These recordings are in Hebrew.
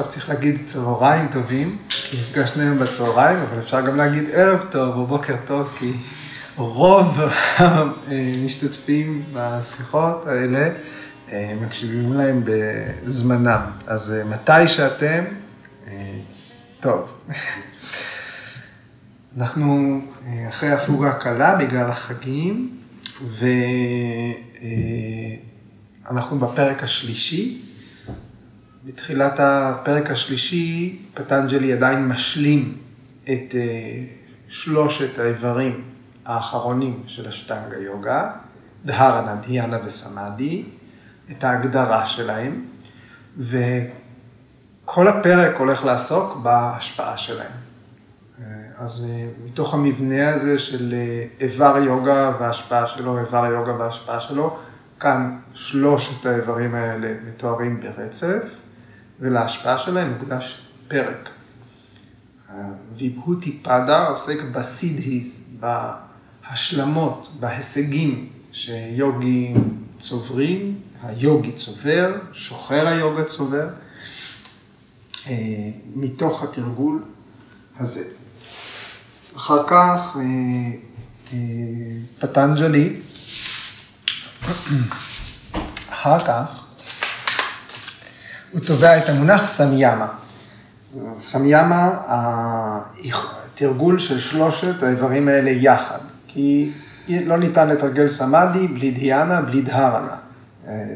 עכשיו צריך להגיד צהריים טובים, כי נפגשנו היום בצהריים, אבל אפשר גם להגיד ערב טוב או בוקר טוב, כי רוב המשתתפים בשיחות האלה מקשיבים להם בזמנם. אז מתי שאתם, טוב. אנחנו אחרי הפוגה קלה בגלל החגים, ואנחנו בפרק השלישי. בתחילת הפרק השלישי, פטנג'לי עדיין משלים את שלושת האיברים האחרונים של השטנגה יוגה, דהרנה, דיאנה וסמאדי, את ההגדרה שלהם, וכל הפרק הולך לעסוק בהשפעה שלהם. אז מתוך המבנה הזה של איבר יוגה וההשפעה שלו, איבר יוגה וההשפעה שלו, כאן שלושת האיברים האלה מתוארים ברצף. ולהשפעה שלהם מוקדש פרק. ויבהותי פדה עוסק בסידהיס, בהשלמות, בהישגים שיוגים צוברים, היוגי צובר, שוחר היוגה צובר, מתוך התרגול הזה. אחר כך פטנג'לי, אחר כך הוא תובע את המונח סמיאמה. סמיאמה, התרגול של שלושת האיברים האלה יחד, כי לא ניתן לתרגל סמאדי בלי דיאנה, בלי דהרנה.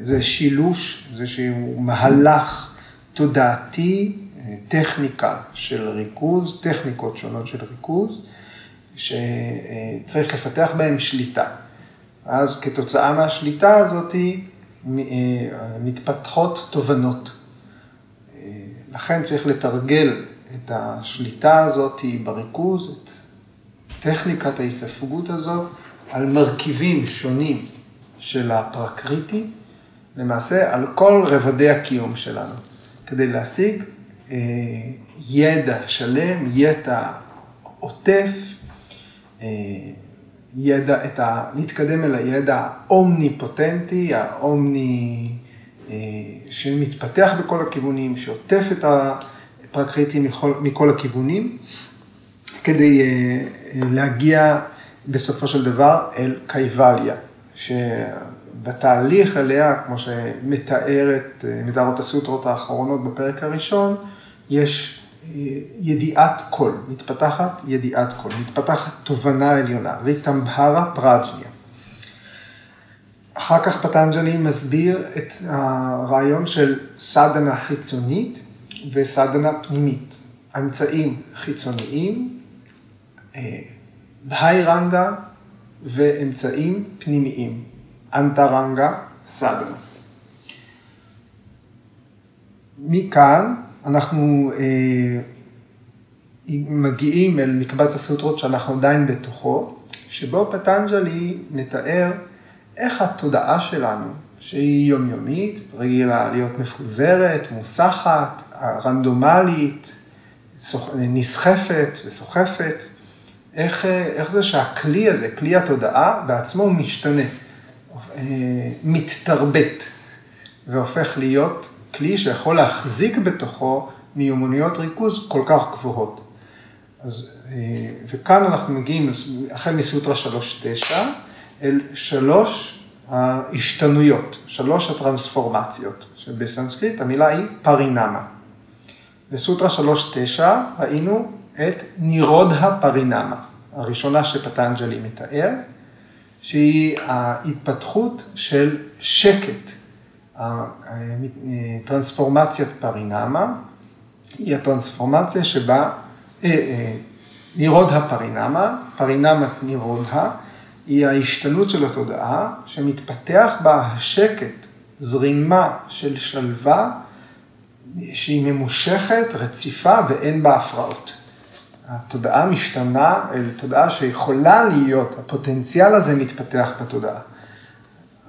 זה שילוש, זה שהוא מהלך תודעתי, טכניקה של ריכוז, טכניקות שונות של ריכוז, שצריך לפתח בהם שליטה. אז כתוצאה מהשליטה הזאת מתפתחות תובנות. לכן צריך לתרגל את השליטה הזאת בריכוז, את טכניקת ההיספגות הזאת, על מרכיבים שונים של הפרקריטי, למעשה על כל רבדי הקיום שלנו, כדי להשיג אה, ידע שלם, ידע עוטף, אה, ידע, את ה... להתקדם אל הידע האומניפוטנטי, האומני... שמתפתח בכל הכיוונים, שעוטף את הפרקריטי מכל, מכל הכיוונים, כדי להגיע בסופו של דבר אל kaivalya, שבתהליך אליה, כמו שמתארת, מתארות הסוטרות האחרונות בפרק הראשון, יש ידיעת כל, מתפתחת ידיעת כל, מתפתחת תובנה עליונה, ritambhara prajna. אחר כך פטנג'לי מסביר את הרעיון של sadhana חיצונית וסדנה פנימית. אמצעים חיצוניים, בהיירנגה ואמצעים פנימיים. אנטרנגה, סדנה. מכאן אנחנו מגיעים אל מקבץ הסוטרות שאנחנו עדיין בתוכו, שבו פטנג'לי מתאר איך התודעה שלנו, שהיא יומיומית, רגילה להיות מפוזרת, מוסחת, רנדומלית, נסחפת וסוחפת, איך, איך זה שהכלי הזה, כלי התודעה, בעצמו משתנה, מתתרבט, והופך להיות כלי שיכול להחזיק בתוכו מיומנויות ריכוז כל כך גבוהות. אז, וכאן אנחנו מגיעים, החל מסוטרה 3.9, אל שלוש ההשתנויות, שלוש הטרנספורמציות, שבסנסקריט המילה היא פרינמה. בסוטרה 3.9 ראינו את נירודה פרינמה, הראשונה שפטנג'לי מתאר, שהיא ההתפתחות של שקט, טרנספורמציית פרינמה, היא הטרנספורמציה שבה נירודה פרינמה, פרינמת נירודה, היא ההשתנות של התודעה, שמתפתח בה השקט, זרימה של שלווה, שהיא ממושכת, רציפה ואין בה הפרעות. התודעה משתנה אל תודעה שיכולה להיות, הפוטנציאל הזה מתפתח בתודעה.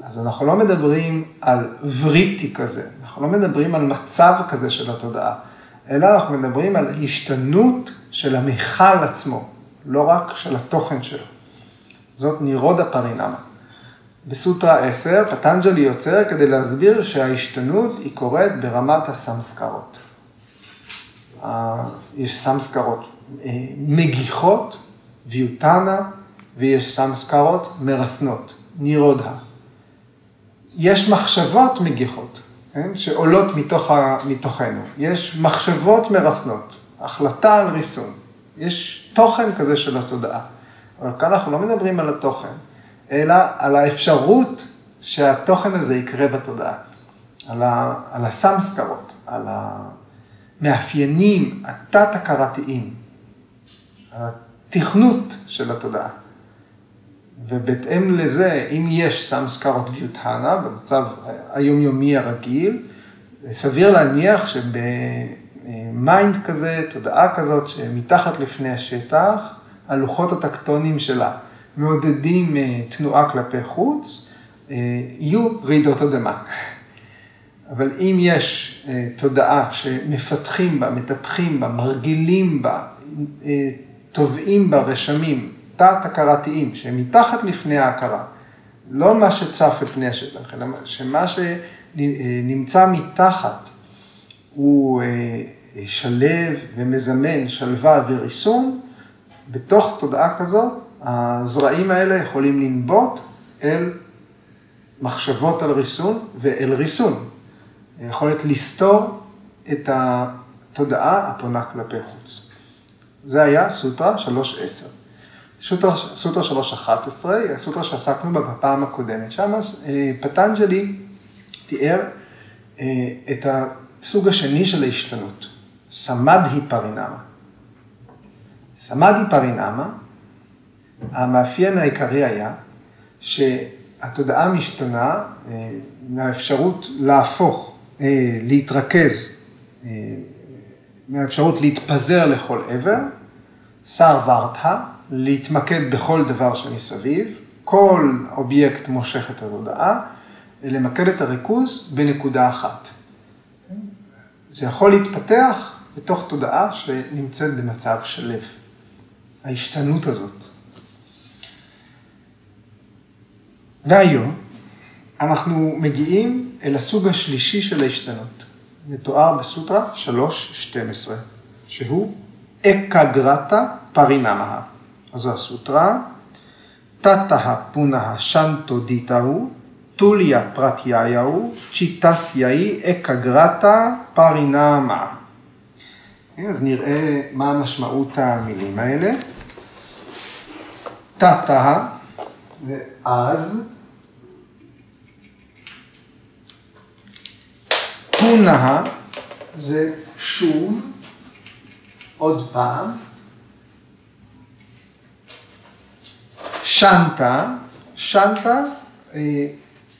אז אנחנו לא מדברים על וריטי כזה, אנחנו לא מדברים על מצב כזה של התודעה, אלא אנחנו מדברים על השתנות של המכל עצמו, לא רק של התוכן שלו. זאת נירודה פרינמה. בסוטרה 10, פטנג'לי יוצר כדי להסביר שההשתנות היא קורית ברמת הסמסקרות. יש סמסקרות מגיחות, ויוטנה, ויש סמסקרות מרסנות, נירודה. יש מחשבות מגיחות, כן, שעולות מתוך ה, מתוכנו. יש מחשבות מרסנות, החלטה על ריסון. יש תוכן כזה של התודעה. אבל כאן אנחנו לא מדברים על התוכן, אלא על האפשרות שהתוכן הזה יקרה בתודעה. על, ה, על הסמסקרות, על המאפיינים התת-הכרתיים, על התכנות של התודעה. ובהתאם לזה, אם יש סמסקרות ויוטהנה במצב היומיומי הרגיל, סביר להניח שבמיינד כזה, תודעה כזאת, שמתחת לפני השטח, הלוחות הטקטונים שלה מעודדים אה, תנועה כלפי חוץ, אה, יהיו רעידות אדמה. אבל אם יש אה, תודעה שמפתחים בה, מטפחים בה, מרגילים בה, טובעים בה רשמים תת-הכרתיים, שהם מתחת לפני ההכרה, לא מה שצף את פני השטח, אלא שמה שנמצא מתחת הוא שלב ומזמן שלווה וריסון, בתוך תודעה כזאת, הזרעים האלה יכולים לנבוט אל מחשבות על ריסון ואל ריסון. יכולת לסתור את התודעה הפונה כלפי חוץ. זה היה סוטרה 3.10. סוטרה, סוטרה 3.11 היא הסוטרה שעסקנו בה בפעם הקודמת. שם אה, פטנג'לי תיאר אה, את הסוג השני של ההשתנות, סמדהי פרינמה. סמאדי פרינמה, המאפיין העיקרי היה שהתודעה משתנה אה, מהאפשרות להפוך, אה, להתרכז, אה, מהאפשרות להתפזר לכל עבר, שר ורתה, להתמקד בכל דבר שמסביב, כל אובייקט מושך את התודעה, למקד את הריכוז בנקודה אחת. זה יכול להתפתח בתוך תודעה שנמצאת במצב של לב. ההשתנות הזאת. והיום אנחנו מגיעים אל הסוג השלישי של ההשתנות, מתואר בסוטרה 3.12, שהוא אקגרטה פרינמה. אז זו הסוטרה, תתא פונה שנטו דיטאו, טוליה פרטיהו, צ'יטסיאי אקגרטה פרינמה. אז נראה מה משמעות המילים האלה. תתא, ואז, פונה זה שוב, עוד פעם, שנטה, שנטה אה,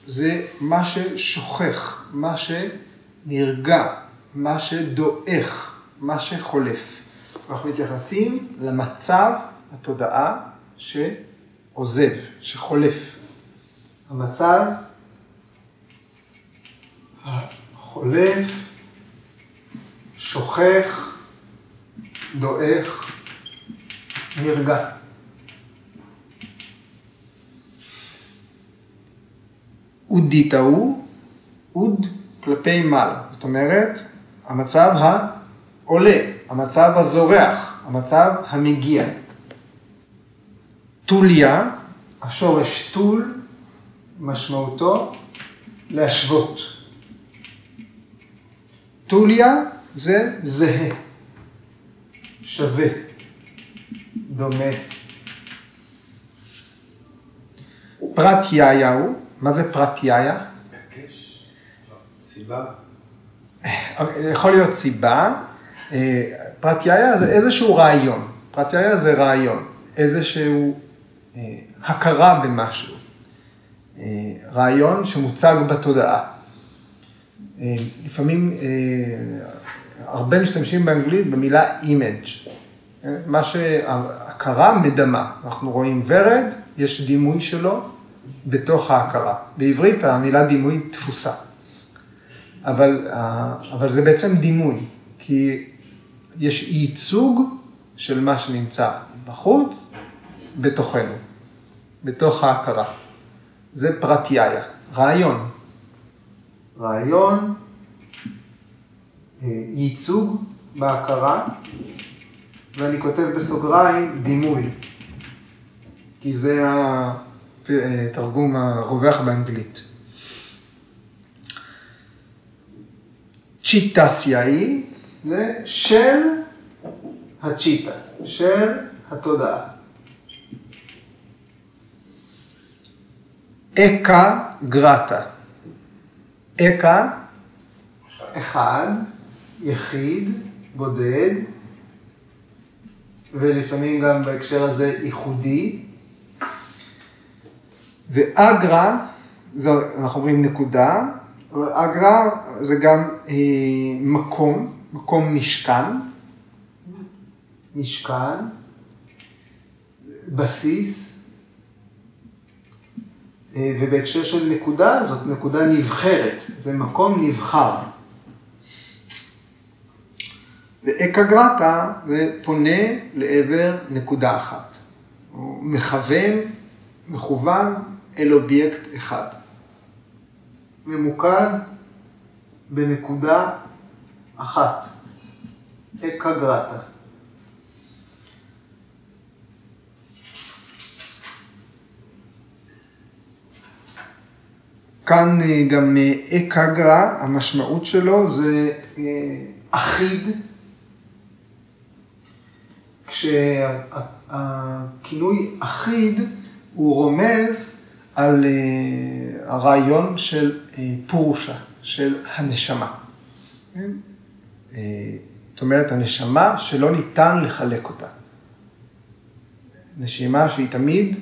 זה מה ששוכח, מה שנרגע, מה שדועך, מה שחולף. אנחנו מתייחסים למצב התודעה שעוזב, שחולף. המצב החולף, שוכח, דועך, נרגע. אודיתא הוא, אוד כלפי מעלה. זאת אומרת, המצב העולה, המצב הזורח, המצב המגיע. טוליה, השורש טול, משמעותו להשוות. טוליה זה זהה, שווה, דומה. פרטיהיה הוא, מה זה פרטיהיה? היקש, סיבה. יכול להיות סיבה. אה, פרטיהיה זה איזשהו רעיון. פרטיהיה זה רעיון, איזשהו הכרה במשהו, אה, רעיון שמוצג בתודעה. אה, לפעמים הרבה משתמשים באנגלית במילה image, מה שהכרה מדמה. אנחנו רואים ורד, יש דימוי שלו בתוך ההכרה. בעברית המילה דימוי תפוסה. אבל, אבל זה בעצם דימוי, כי יש ייצוג של מה שנמצא בחוץ, בתוכנו, בתוך ההכרה. זה פרטיהיה, רעיון. רעיון, אה, ייצוג בהכרה, ואני כותב בסוגריים דימוי, כי זה התרגום הרווח באנגלית. צ'יטסיאי זה של הצ'יטה, של התודעה. אקה גרטה. אקה, אחד, יחיד, בודד, ולפעמים גם בהקשר הזה ייחודי. ואגרה, זה, אנחנו אומרים נקודה, אבל אגרה זה גם אה, מקום, מקום משכן, משכן, בסיס, ובהקשר של נקודה, זאת נקודה נבחרת, זה מקום נבחר. ואקגרטה זה פונה לעבר נקודה אחת. הוא מכוון, מכוון אל אובייקט אחד. ממוקד בנקודה אחת. אקגרטה. כאן אה, גם אה, אקגרה, המשמעות שלו זה אה, אחיד, כשהכינוי אחיד הוא רומז על הרעיון של פורושה, של הנשמה. כן? זאת אומרת, הנשמה שלא ניתן לחלק אותה. נשימה שהיא תמיד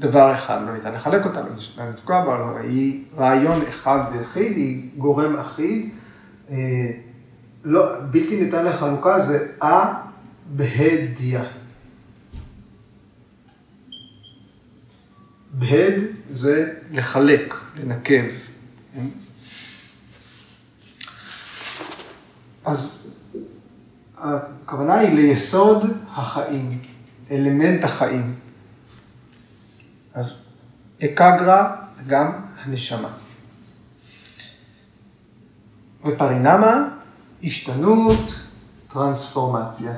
דבר אחד, לא ניתן לחלק אותה, לא ניתן לפגוע בה, לא, היא רעיון אחד ויחיד, היא גורם אחיד. אה, לא, בלתי ניתן לחלוקה זה א-בהדיה. בהד זה לחלק, לנקב. אז הכוונה היא ליסוד החיים, אלמנט החיים. אז אקגרה זה גם הנשמה. ופרינמה, השתנות, טרנספורמציה.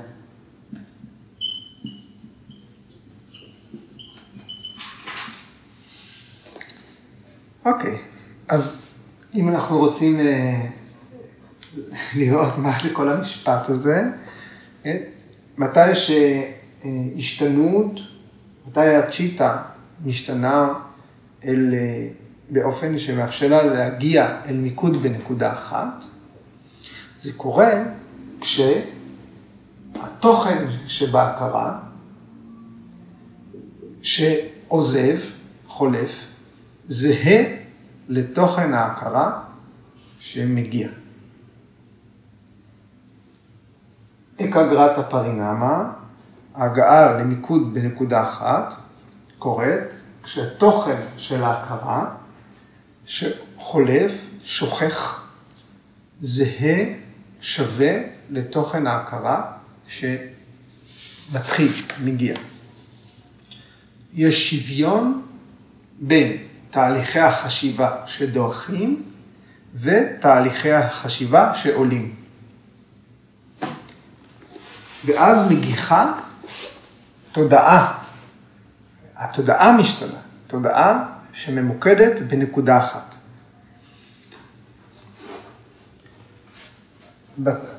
אוקיי, אז אם אנחנו רוצים אה, לראות מה זה כל המשפט הזה, כן? מתי יש אה, השתנות, מתי הצ'יטה משתנה אל, אה, באופן שמאפשר לה להגיע אל מיקוד בנקודה אחת. זה קורה כשהתוכן שבהכרה, שעוזב, חולף, זהה לתוכן ההכרה שמגיע. אקגרת הפרינמה, ההגעה למיקוד בנקודה אחת, קורית כשהתוכן של ההכרה, שחולף, שוכח, זהה, שווה לתוכן ההכרה שמתחיל, מגיע. יש שוויון בין תהליכי החשיבה שדועכים ותהליכי החשיבה שעולים. ואז מגיחה תודעה התודעה משתנה, תודעה שממוקדת בנקודה אחת.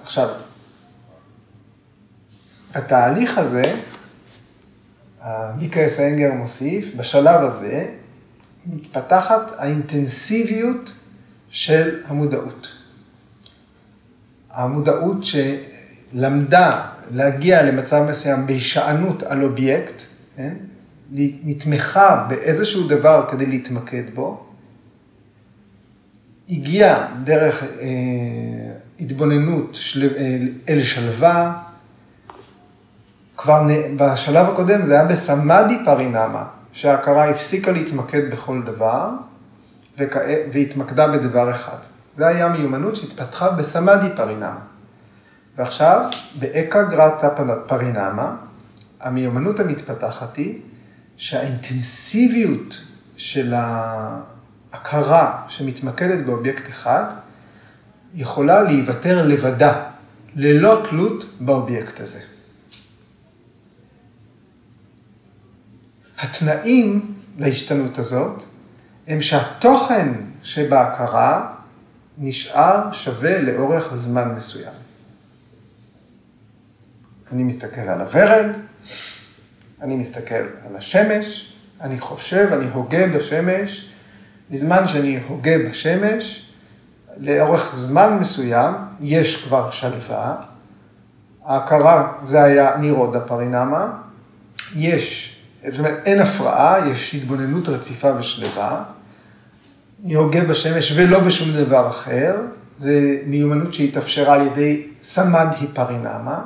עכשיו, בתהליך הזה, מיקרס אנגר מוסיף, בשלב הזה מתפתחת האינטנסיביות של המודעות. המודעות שלמדה להגיע למצב מסוים בהישענות על אובייקט, כן? נתמכה באיזשהו דבר כדי להתמקד בו, הגיעה דרך אה, התבוננות של, אה, אל שלווה, כבר נ, בשלב הקודם זה היה בסמאדי פרינמה, שההכרה הפסיקה להתמקד בכל דבר וכ, והתמקדה בדבר אחד. זה היה מיומנות שהתפתחה בסמאדי פרינמה. ועכשיו, באקה גרטה פרינמה, המיומנות המתפתחת היא שהאינטנסיביות של ההכרה שמתמקדת באובייקט אחד, יכולה להיוותר לבדה, ללא תלות באובייקט הזה. התנאים להשתנות הזאת הם שהתוכן שבהכרה נשאר שווה לאורך זמן מסוים. אני מסתכל על הוורד, אני מסתכל על השמש, אני חושב, אני הוגה בשמש, בזמן שאני הוגה בשמש, לאורך זמן מסוים, יש כבר שלווה, ההכרה, זה היה נירודה פרינמה, יש, זאת אומרת, אין הפרעה, יש התבוננות רציפה ושלווה, אני הוגה בשמש ולא בשום דבר אחר, זה מיומנות שהתאפשרה על ידי סמדהי פרינמה,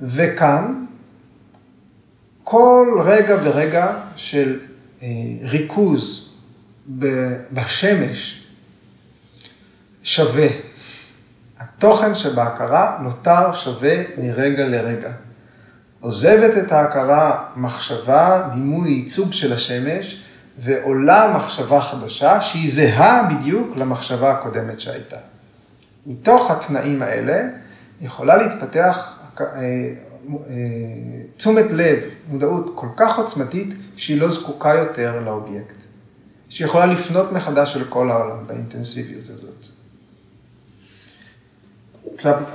וכאן, כל רגע ורגע של אה, ריכוז בשמש שווה. התוכן שבהכרה נותר שווה מרגע לרגע. עוזבת את ההכרה מחשבה, דימוי, ייצוג של השמש, ועולה מחשבה חדשה שהיא זהה בדיוק למחשבה הקודמת שהייתה. מתוך התנאים האלה יכולה להתפתח אה, תשומת לב, מודעות כל כך עוצמתית שהיא לא זקוקה יותר לאובייקט. שיכולה לפנות מחדש אל כל העולם באינטנסיביות הזאת.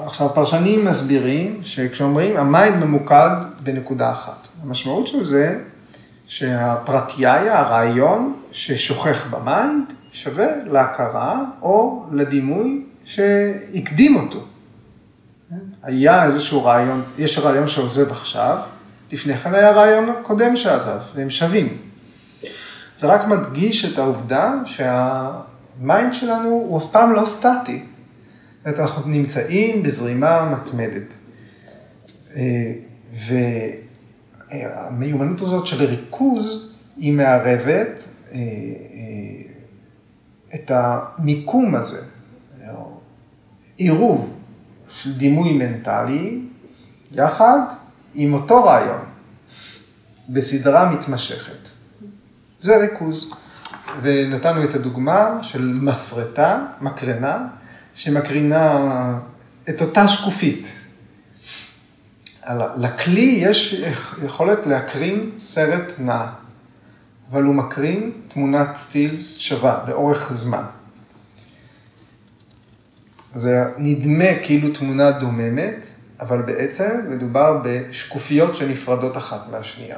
עכשיו, פרשנים מסבירים שכשאומרים ה mind ממוקד בנקודה אחת. המשמעות של זה שה pratyaya, הרעיון ששוכך ב mind, שווה להכרה או לדימוי שהקדים אותו. היה איזשהו רעיון, יש רעיון שעוזב עכשיו, לפני כן היה רעיון קודם שעזב, והם שווים. זה רק מדגיש את העובדה שהמיינד שלנו הוא אף פעם לא סטטי. אנחנו נמצאים בזרימה מתמדת. אה, והמיומנות הזאת של ריכוז, היא מערבת אה, אה, את המיקום הזה, עירוב של דימוי מנטלי, יחד עם אותו רעיון, בסדרה מתמשכת. זה ריכוז. ונתנו את הדוגמה של מסרטה, מקרנה, שמקרינה את אותה שקופית. לכלי יש יכולת להקרין סרט נע, אבל הוא מקרין תמונת סטילס שווה לאורך זמן. זה נדמה כאילו תמונה דוממת, אבל בעצם מדובר בשקופיות שנפרדות אחת מהשנייה.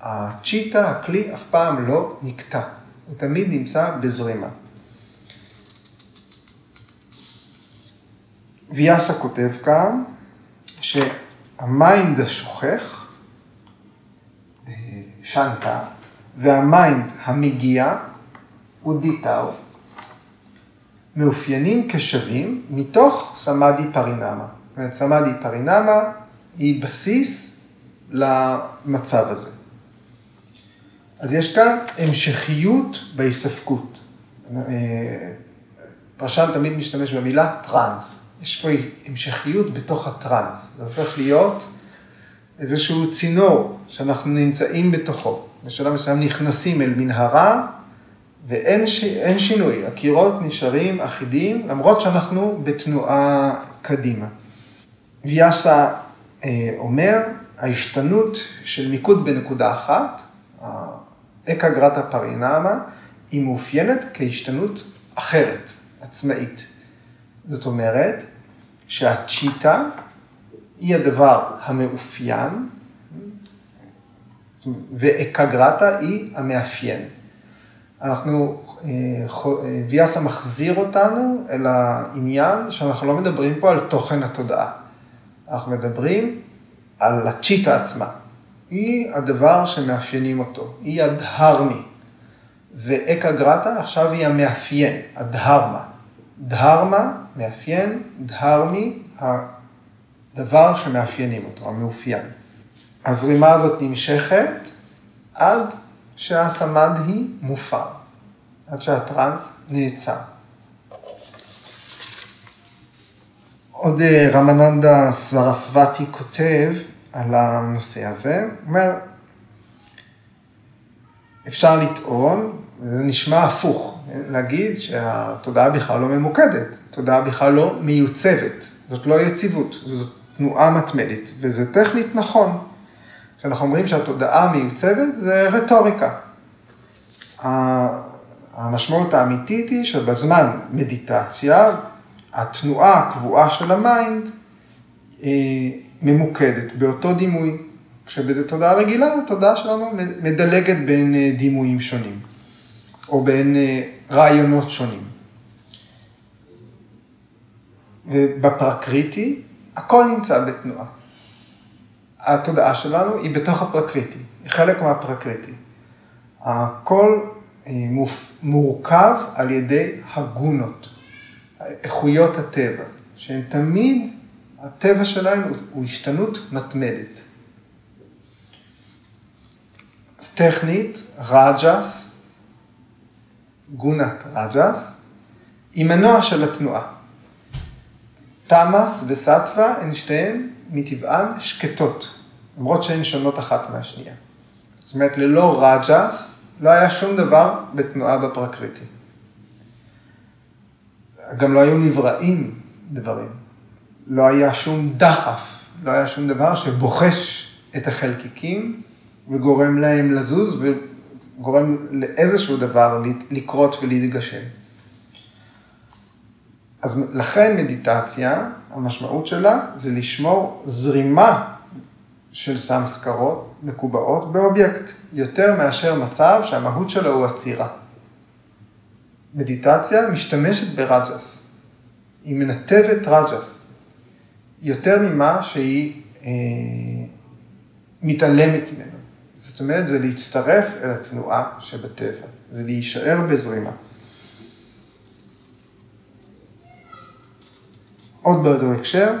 ה chitta, הכלי, אף פעם לא נקטע, הוא תמיד נמצא בזרימה. ויאסה כותב כאן שה mind השוכך, אה, shanta, וה mind המגיע, אודיטאו, מאופיינים כשווים מתוך samadhi parinama. זאת אומרת, samadhi parinama היא בסיס למצב הזה. אז יש כאן המשכיות בהיספגות. אה, פרשן תמיד משתמש במילה טראנס. יש פה המשכיות בתוך הטראנס. זה הופך להיות איזשהו צינור שאנחנו נמצאים בתוכו. בשלב מסוים נכנסים אל מנהרה ואין ש... שינוי, הקירות נשארים אחידים למרות שאנחנו בתנועה קדימה. ויאסה אה, אומר, ההשתנות של מיקוד בנקודה אחת, אקה גרטה פרינמה, היא מאופיינת כהשתנות אחרת, עצמאית. זאת אומרת שהצ'יטה היא הדבר המאופיין, ואקגרטה היא המאפיין. אנחנו, אה, אה, ויאסה מחזיר אותנו אל העניין שאנחנו לא מדברים פה על תוכן התודעה. אנחנו מדברים על הצ'יטה עצמה. היא הדבר שמאפיינים אותו, היא הדהרמי. ואקה גרטה עכשיו היא המאפיין, הדהרמה. דהרמה, מאפיין, דהרמי, הדבר שמאפיינים אותו, המאופיין. הזרימה הזאת נמשכת עד שהסמד היא מופר, עד שהטרנס נעצר. עוד אה, רמננדה סברסבתי כותב על הנושא הזה, הוא אומר, אפשר לטעון, זה נשמע הפוך, להגיד שהתודעה בכלל לא ממוקדת, התודעה בכלל לא מיוצבת. זאת לא יציבות, זאת תנועה מתמדת, וזה טכנית נכון. כשאנחנו אומרים שהתודעה מיוצבת, זה רטוריקה. המשמעות האמיתית היא שבזמן מדיטציה, התנועה הקבועה של ה mind אה, ממוקדת באותו דימוי. כשבתודעה רגילה, התודעה שלנו מדלגת בין אה, דימויים שונים, או בין אה, רעיונות שונים. וב prakriti, הכל נמצא בתנועה. התודעה שלנו היא בתוך הפרקריטי, היא חלק מהפרקריטי. הכל אה, מורכב על ידי הגונות, איכויות הטבע, שהן תמיד, הטבע שלהן הוא השתנות מתמדת. אז טכנית, רג'ס, גונת רג'ס, היא מנוע של התנועה. תמאס וסטווה הן שתיהן מטבען שקטות, למרות שהן שונות אחת מהשנייה. זאת אומרת, ללא רג'ס לא היה שום דבר בתנועה בפרקריטי. גם לא היו נבראים דברים. לא היה שום דחף, לא היה שום דבר שבוחש את החלקיקים וגורם להם לזוז וגורם לאיזשהו דבר לקרות ולהתגשם. אז לכן מדיטציה, המשמעות שלה זה לשמור זרימה של סמסקרות מקובעות באובייקט, יותר מאשר מצב שהמהות שלו הוא עצירה. מדיטציה משתמשת ברג'ס, היא מנתבת רג'ס, יותר ממה שהיא אה, מתעלמת ממנו. זאת אומרת, זה להצטרף אל התנועה שבטבע, זה להישאר בזרימה. עוד באותו הקשר,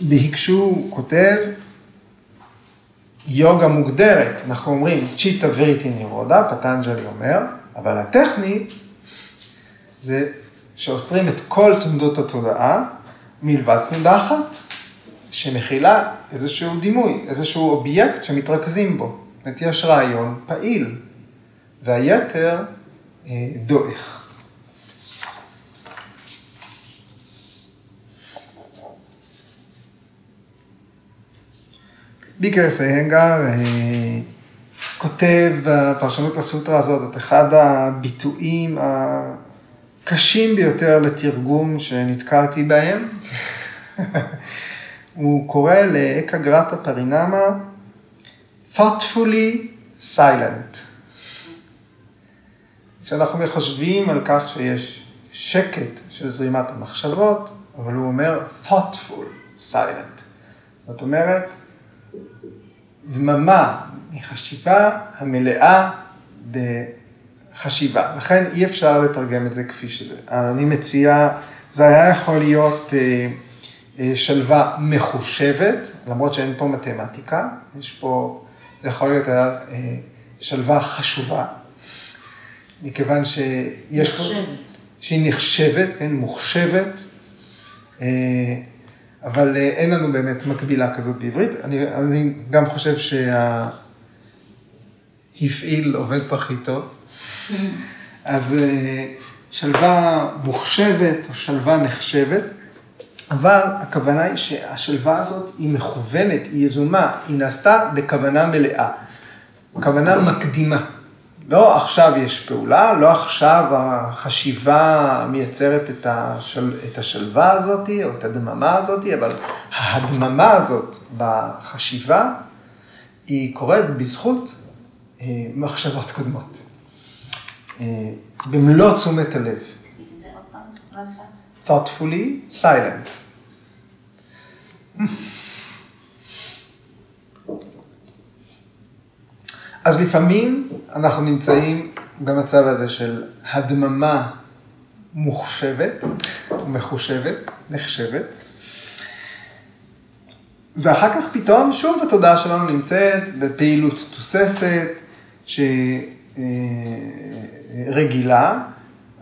בהיקשו כותב, יוגה מוגדרת, אנחנו אומרים צ'יטה וריטי נירודה, פטנג'לי אומר, אבל הטכני זה שעוצרים את כל תנודות התודעה מלבד תנודה אחת, שמכילה איזשהו דימוי, איזשהו אובייקט שמתרכזים בו. זאת אומרת, יש רעיון פעיל, והיתר אה, דועך. בי.קיי.אס איינגר אה, כותב בפרשנות לסוטרה הזאת את אחד הביטויים הקשים ביותר לתרגום שנתקלתי בהם. הוא קורא לאקה גרטה פרינמה thoughtfully silent. כשאנחנו חושבים על כך שיש שקט של זרימת המחשבות, אבל הוא אומר thoughtful silent. זאת אומרת, דממה מחשיבה המלאה בחשיבה. לכן אי אפשר לתרגם את זה כפי שזה. אני מציע, זה היה יכול להיות אה, אה, שלווה מחושבת, למרות שאין פה מתמטיקה, יש פה, זה יכול להיות אה, שלווה חשובה, מכיוון שיש פה... נחשבת. שהיא נחשבת, כן, מוחשבת. אבל אה, אין לנו באמת מקבילה כזאת בעברית. אני, אני גם חושב שההפעיל עובד פה הכי טוב. אז אה, שלווה מוחשבת או שלווה נחשבת, אבל הכוונה היא שהשלווה הזאת היא מכוונת, היא יזומה, היא נעשתה בכוונה מלאה, כוונה מקדימה. לא עכשיו יש פעולה, לא עכשיו החשיבה מייצרת את, השל, את השלווה הזאת או את הדממה הזאת, אבל ההדממה הזאת בחשיבה היא קורית בזכות אה, מחשבות קודמות. אה, במלוא תשומת הלב. thoughtfully silent. אז לפעמים אנחנו נמצאים במצב הזה של הדממה מוחשבת, מחושבת, נחשבת, ואחר כך פתאום שוב התודעה שלנו נמצאת בפעילות תוססת, שרגילה,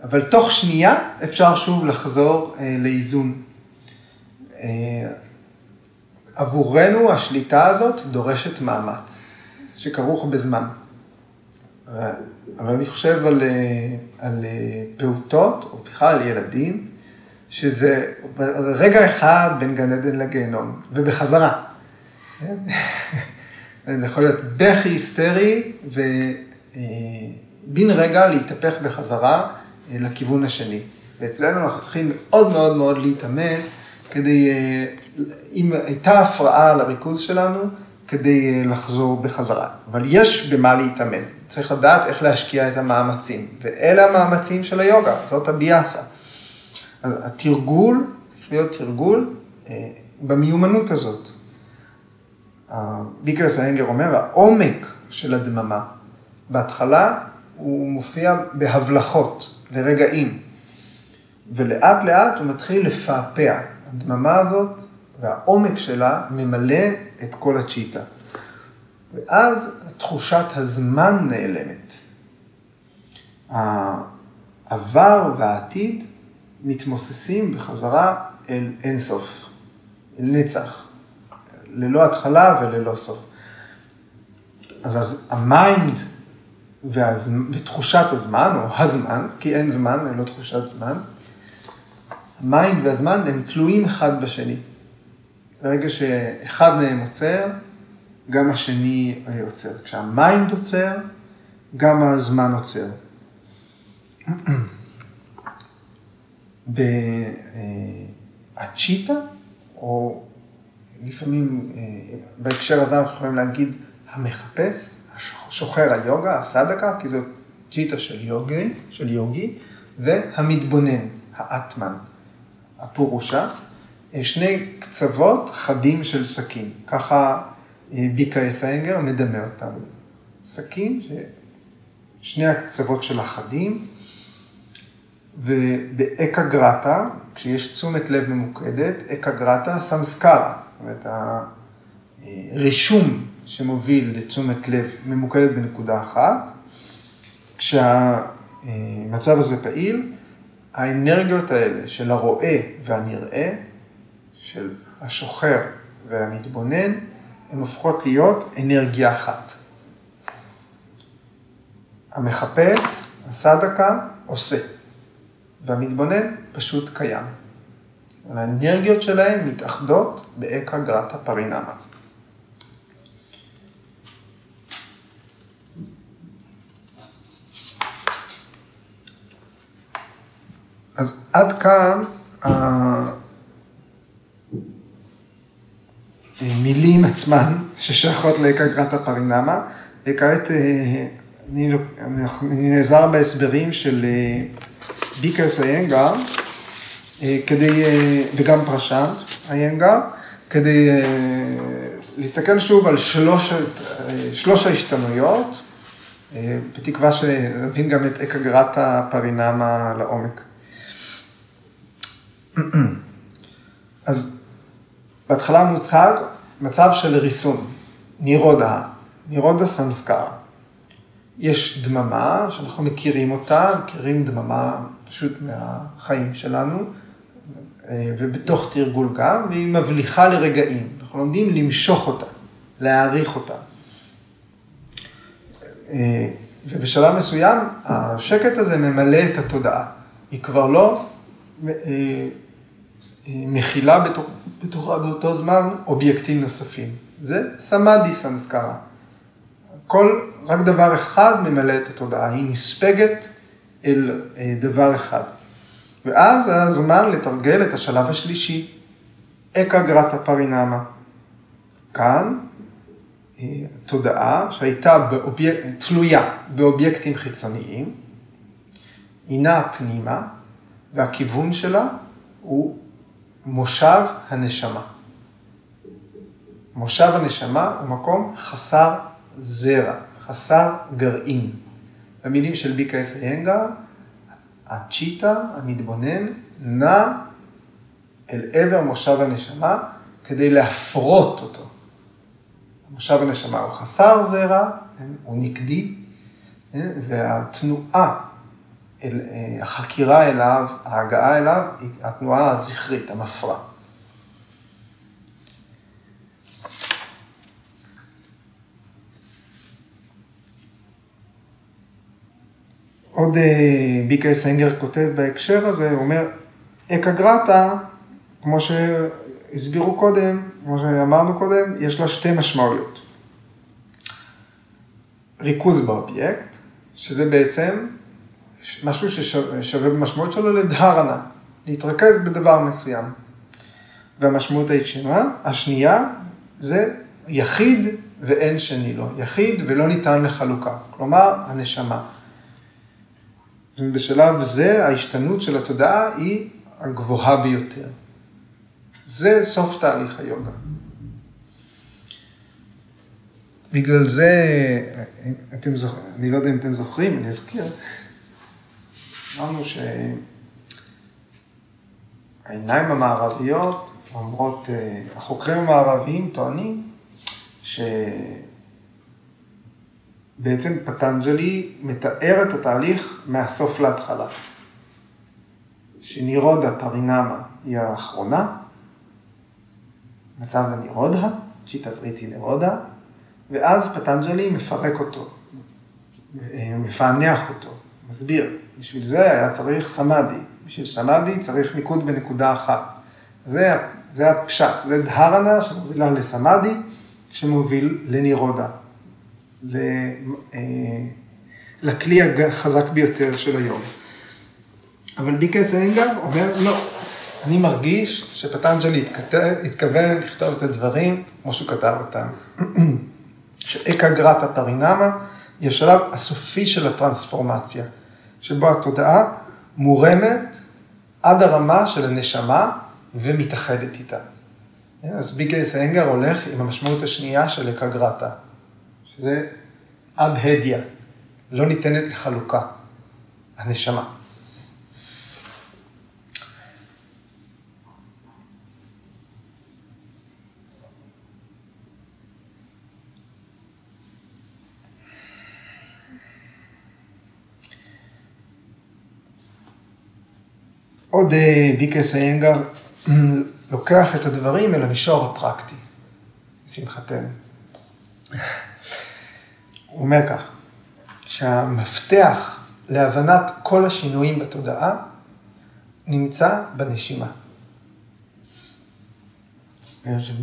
אבל תוך שנייה אפשר שוב לחזור אה, לאיזון. אה, עבורנו השליטה הזאת דורשת מאמץ. שכרוך בזמן. אבל אני חושב על, אה, על אה, פעוטות, או בכלל על ילדים, שזה רגע אחד בין גן עדן לגיהנום, ובחזרה. זה יכול להיות בכי היסטרי, ובן רגע להתהפך בחזרה אה, לכיוון השני. ואצלנו אנחנו צריכים מאוד מאוד מאוד להתאמץ כדי, אה, אם הייתה הפרעה לריכוז שלנו, כדי אה, לחזור בחזרה. אבל יש במה להתאמן, צריך לדעת איך להשקיע את המאמצים, ואלה המאמצים של היוגה, זאת הביאסה. התרגול, צריך להיות תרגול במיומנות הזאת. ביקר זיינגר אומר, העומק של הדממה, בהתחלה הוא מופיע בהבלחות, לרגעים, ולאט לאט הוא מתחיל לפעפע. הדממה הזאת והעומק שלה ממלא את כל הצ'יטה. ואז תחושת הזמן נעלמת. העבר והעתיד מתמוססים בחזרה אל אינסוף, אל נצח. ללא התחלה וללא סוף. אז, ה mind והז... ותחושת הזמן, או הזמן, כי אין זמן ללא תחושת זמן, ה mind והזמן הם תלויים אחד בשני. ברגע שאחד מהם עוצר, גם השני עוצר. כשה mind עוצר, גם הזמן עוצר. בהצ'יטה, או לפעמים אה, בהקשר הזה אנחנו יכולים להגיד המחפש, שוחר היוגה, הסדקה, כי זאת ג'יטה של יוגי, של יוגי, והמתבונן, האטמן, הפורושה, שני קצוות חדים של סכין. ככה אה, ביקה אסאנגר מדמה אותם. סכין, שני הקצוות של החדים, ובאקה גרטה, כשיש תשומת לב ממוקדת, אקה גרטה סמסקרה, זאת אומרת, הרישום שמוביל לתשומת לב ממוקדת בנקודה אחת. כשהמצב הזה פעיל, האנרגיות האלה של הרואה והנראה, של השוחר והמתבונן, הן הופכות להיות אנרגיה אחת. המחפש, הסדקה, עושה, והמתבונן פשוט קיים. האנרגיות שלהם מתאחדות באקה גרטה פרינמה. אז עד כאן המילים עצמן ששייכות לאקה גרטה פרינמה, וכעת אה, אני, אני נעזר בהסברים של אה, ביקרס איינגר. אה, כדי, אה, וגם פרשנט, איינגר, כדי אה, להסתכל שוב על שלוש, שלוש ההשתנויות, בתקווה שנבין גם את אקגרת הפרינמה לעומק. אז בהתחלה מוצג מצב של ריסון, נירודה, נירודה סמסקר. יש דממה שאנחנו מכירים אותה, מכירים דממה פשוט מהחיים שלנו, אה, ובתוך תרגול גם, והיא מבליחה לרגעים. אנחנו לומדים למשוך אותה, להעריך אותה. אה, ובשלב מסוים, השקט הזה ממלא את התודעה. היא כבר לא אה, מכילה בתוכה באותו זמן אובייקטים נוספים. זה סמאדי סמסקרה. כל, רק דבר אחד ממלא את התודעה, היא נספגת אל דבר אחד. ואז היה זמן לתרגל את השלב השלישי, אקה גרטה פרינמה. כאן אה, תודעה שהייתה באוביק... תלויה באובייקטים חיצוניים, היא נעה פנימה, והכיוון שלה הוא מושב הנשמה. מושב הנשמה הוא מקום חסר זרע, חסר גרעין. במילים של ביקה אס איינגר, הצ'יטה, המתבונן, נע אל עבר מושב הנשמה כדי להפרות אותו. מושב הנשמה הוא חסר זרע, הוא נקדי, והתנועה, אל, החקירה אליו, ההגעה אליו, היא התנועה הזכרית, המפרה. עוד אה, ביקר סנגר כותב בהקשר הזה, הוא אומר, אקגרטה, כמו שהסבירו קודם, כמו שאמרנו קודם, יש לה שתי משמעויות. ריכוז באובייקט, שזה בעצם משהו ששווה במשמעות שלו לדהרנה, להתרכז בדבר מסוים. והמשמעות הישנה, השנייה, זה יחיד ואין שני לו, יחיד ולא ניתן לחלוקה, כלומר הנשמה. ובשלב זה ההשתנות של התודעה היא הגבוהה ביותר. זה סוף תהליך היוגה. בגלל זה, אתם זוכרים, אני לא יודע אם אתם זוכרים, אני אזכיר, אמרנו שהעיניים המערביות אומרות, אה, החוקרים המערביים טוענים שבעצם פטנג'לי מתאר את התהליך מהסוף להתחלה. שנירודה פרינמה היא האחרונה, מצב הנירודה, צ'יטה נירודה, ואז פטנג'לי מפרק אותו, מפענח אותו, מסביר. בשביל זה היה צריך סמאדי. בשביל סמאדי צריך מיקוד בנקודה אחת. זה, זה הפשט, זה דהרנה שמובילה לסמאדי, שמוביל לנירודה. אה, לכלי החזק ביותר של היום. אבל ביקס אנגר אומר, לא, אני מרגיש שפטנג'לי התכוון לכתוב את הדברים כמו שהוא כתב אותם. שאקה גרטה פרינמה היא השלב הסופי של הטרנספורמציה, שבו התודעה מורמת עד הרמה של הנשמה ומתאחדת איתה. אז ביגלס אנגר הולך עם המשמעות השנייה של אקה גרטה, שזה אבהדיה, לא ניתנת לחלוקה, הנשמה. עוד ויקס אה, איינגר לוקח את הדברים אל המישור הפרקטי, לשמחתנו. הוא אומר כך, שהמפתח להבנת כל השינויים בתודעה נמצא בנשימה.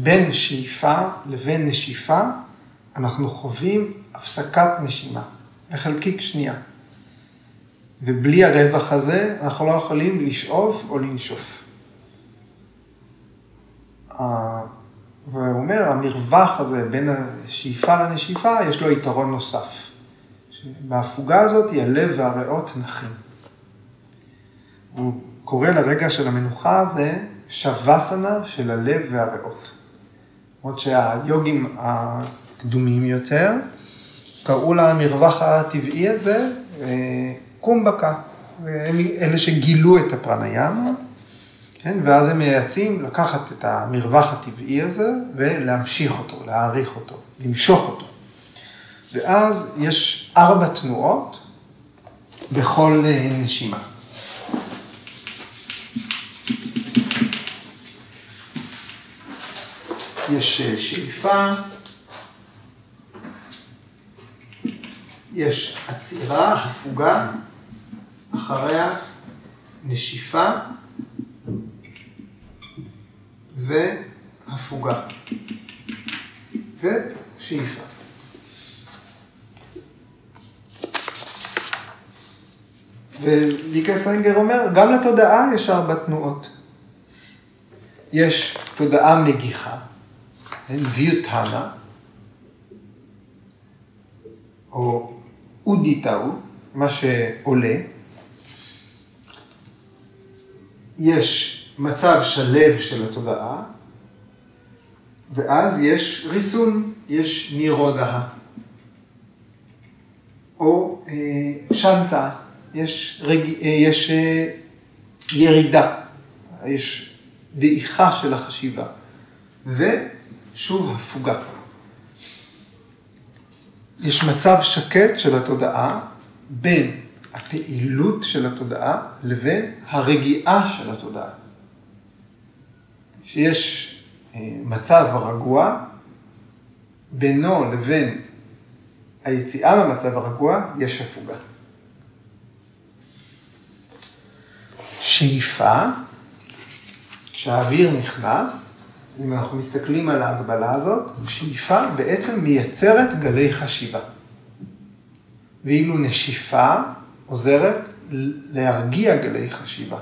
בין שאיפה לבין נשיפה אנחנו חווים הפסקת נשימה, לחלקיק שנייה. ובלי הרווח הזה אנחנו לא יכולים לשאוף או לנשוף. והוא אומר, המרווח הזה בין השאיפה לנשיפה, יש לו יתרון נוסף. בהפוגה הזאת הלב והריאות נחים. הוא קורא לרגע של המנוחה הזה שווסנה של הלב והריאות. למרות שהיוגים הקדומים יותר קראו למרווח הטבעי הזה אה, קומבקה, והם אלה שגילו את הפרניאמה, כן? ואז הם מייעצים לקחת את המרווח הטבעי הזה ולהמשיך אותו, להעריך אותו, למשוך אותו. ואז יש ארבע תנועות בכל אה, נשימה. יש אה, שאיפה, יש עצירה, הפוגה, אחריה נשיפה והפוגה ושאיפה. וליקה סרינגר אומר, גם לתודעה יש ארבע תנועות. יש תודעה מגיחה, ויוטהנה, או אודיטאו, מה שעולה, יש מצב שלב של התודעה, ואז יש ריסון, יש נירודה, או אה, שנטה, יש, רג... אה, יש אה, ירידה, יש דעיכה של החשיבה, ושוב הפוגה. יש מצב שקט של התודעה בין הפעילות של התודעה לבין הרגיעה של התודעה. שיש אה, מצב רגוע, בינו לבין היציאה מהמצב הרגוע יש הפוגה. שאיפה כשהאוויר נכנס, אם אנחנו מסתכלים על ההגבלה הזאת, שאיפה בעצם מייצרת גלי חשיבה. ואילו נשיפה עוזרת להרגיע גלי חשיבה.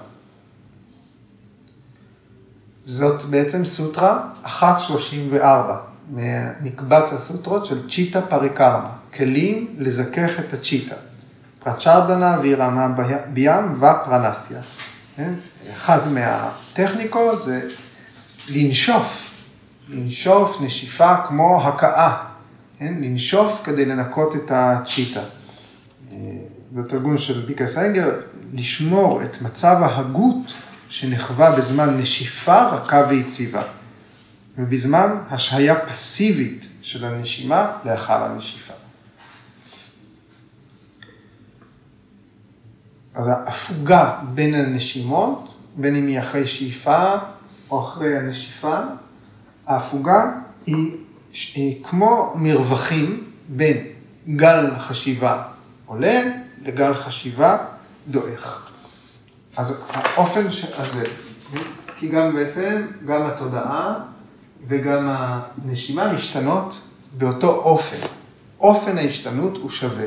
זאת בעצם סוטרה 134 ממקבץ הסוטרות של צ'יטה פריקרמה, כלים לזכך את הצ'יטה. פרצ'רדנה וירמה בים ופרנסיה. כן? אחת מהטכניקות זה לנשוף, לנשוף נשיפה כמו הכאה, כן? לנשוף כדי לנקות את הצ'יטה. בתרגום של ביקה סיינגר, לשמור את מצב ההגות שנחווה בזמן נשיפה רכה ויציבה, ובזמן השהיה פסיבית של הנשימה לאחר הנשיפה. אז ההפוגה בין הנשימות, בין אם היא אחרי שאיפה או אחרי הנשיפה, ההפוגה היא, היא כמו מרווחים בין גל חשיבה עולה לגל חשיבה דועך. אז האופן הזה, כי גם בעצם, גם התודעה וגם הנשימה משתנות באותו אופן. אופן ההשתנות הוא שווה.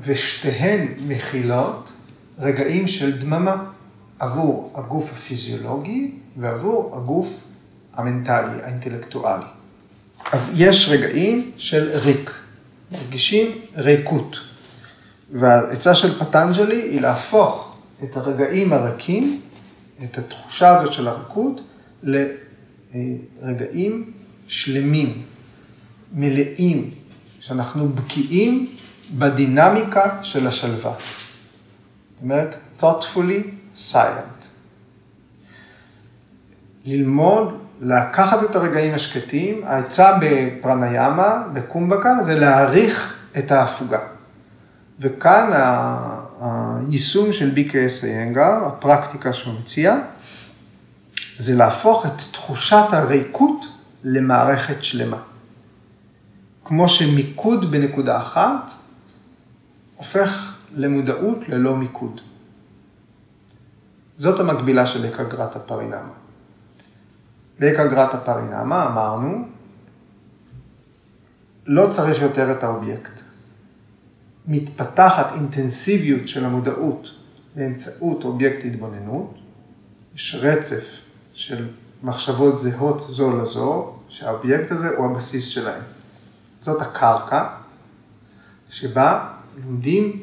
ושתיהן מכילות רגעים של דממה עבור הגוף הפיזיולוגי ועבור הגוף המנטלי, האינטלקטואלי. אז יש רגעים של ריק, מרגישים ריקות. והעצה של פטנג'לי היא להפוך את הרגעים הרכים, את התחושה הזאת של הריקות, לרגעים שלמים, מלאים, שאנחנו בקיאים בדינמיקה של השלווה. זאת אומרת, thoughtfully silent. ללמוד, לקחת את הרגעים השקטים, העצה בפרניאמה, בקומבקה, זה להעריך את ההפוגה. וכאן היישום של BKS איינגר, הפרקטיקה שהוא מציע, זה להפוך את תחושת הריקות למערכת שלמה. כמו שמיקוד בנקודה אחת הופך למודעות ללא מיקוד. זאת המקבילה של אקגרטה פרינמה. באקגרטה פרינמה אמרנו, לא צריך יותר את האובייקט. מתפתחת אינטנסיביות של המודעות באמצעות אובייקט התבוננות, יש רצף של מחשבות זהות זו לזו, שהאובייקט הזה הוא הבסיס שלהם. זאת הקרקע, שבה לומדים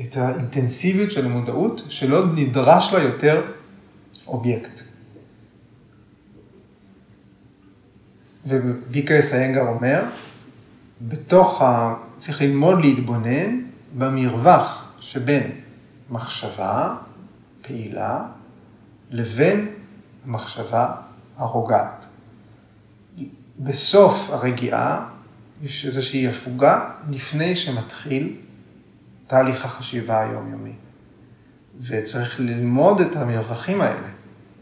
את האינטנסיביות של המודעות, שלא נדרש לה יותר אובייקט. וביקרס איינגר אומר, בתוך ה... צריך ללמוד להתבונן במרווח שבין מחשבה פעילה לבין מחשבה הרוגעת. בסוף הרגיעה יש איזושהי הפוגה לפני שמתחיל תהליך החשיבה היומיומי. וצריך ללמוד את המרווחים האלה,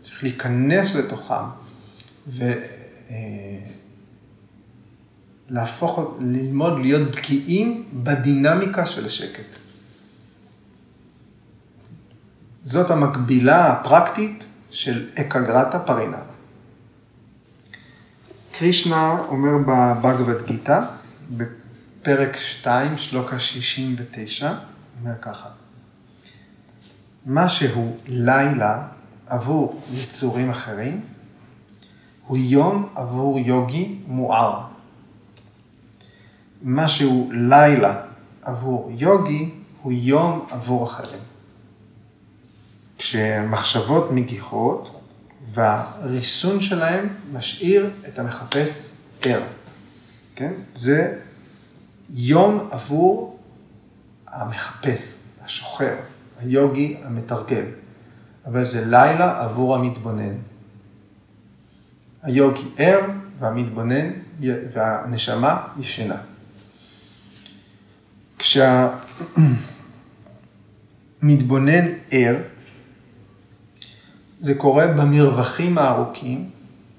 צריך להיכנס לתוכם ולהפוך, אה, ללמוד להיות בקיאים בדינמיקה של השקט. זאת המקבילה הפרקטית של אקגרטה פרינה. קרישנה אומר בבגבד גיתא, בפרק 2, שלוקה 69, אומר ככה, מה שהוא לילה עבור יצורים אחרים, הוא יום עבור יוגי מואר. מה שהוא לילה עבור יוגי, הוא יום עבור אחרים. כשמחשבות מגיחות, והריסון שלהם משאיר את המחפש ער. כן? זה יום עבור המחפש, השוחר, היוגי המתרגל, אבל זה לילה עבור המתבונן. היוגי ער והמתבונן והנשמה ישנה. כשהמתבונן ער, זה קורה במרווחים הארוכים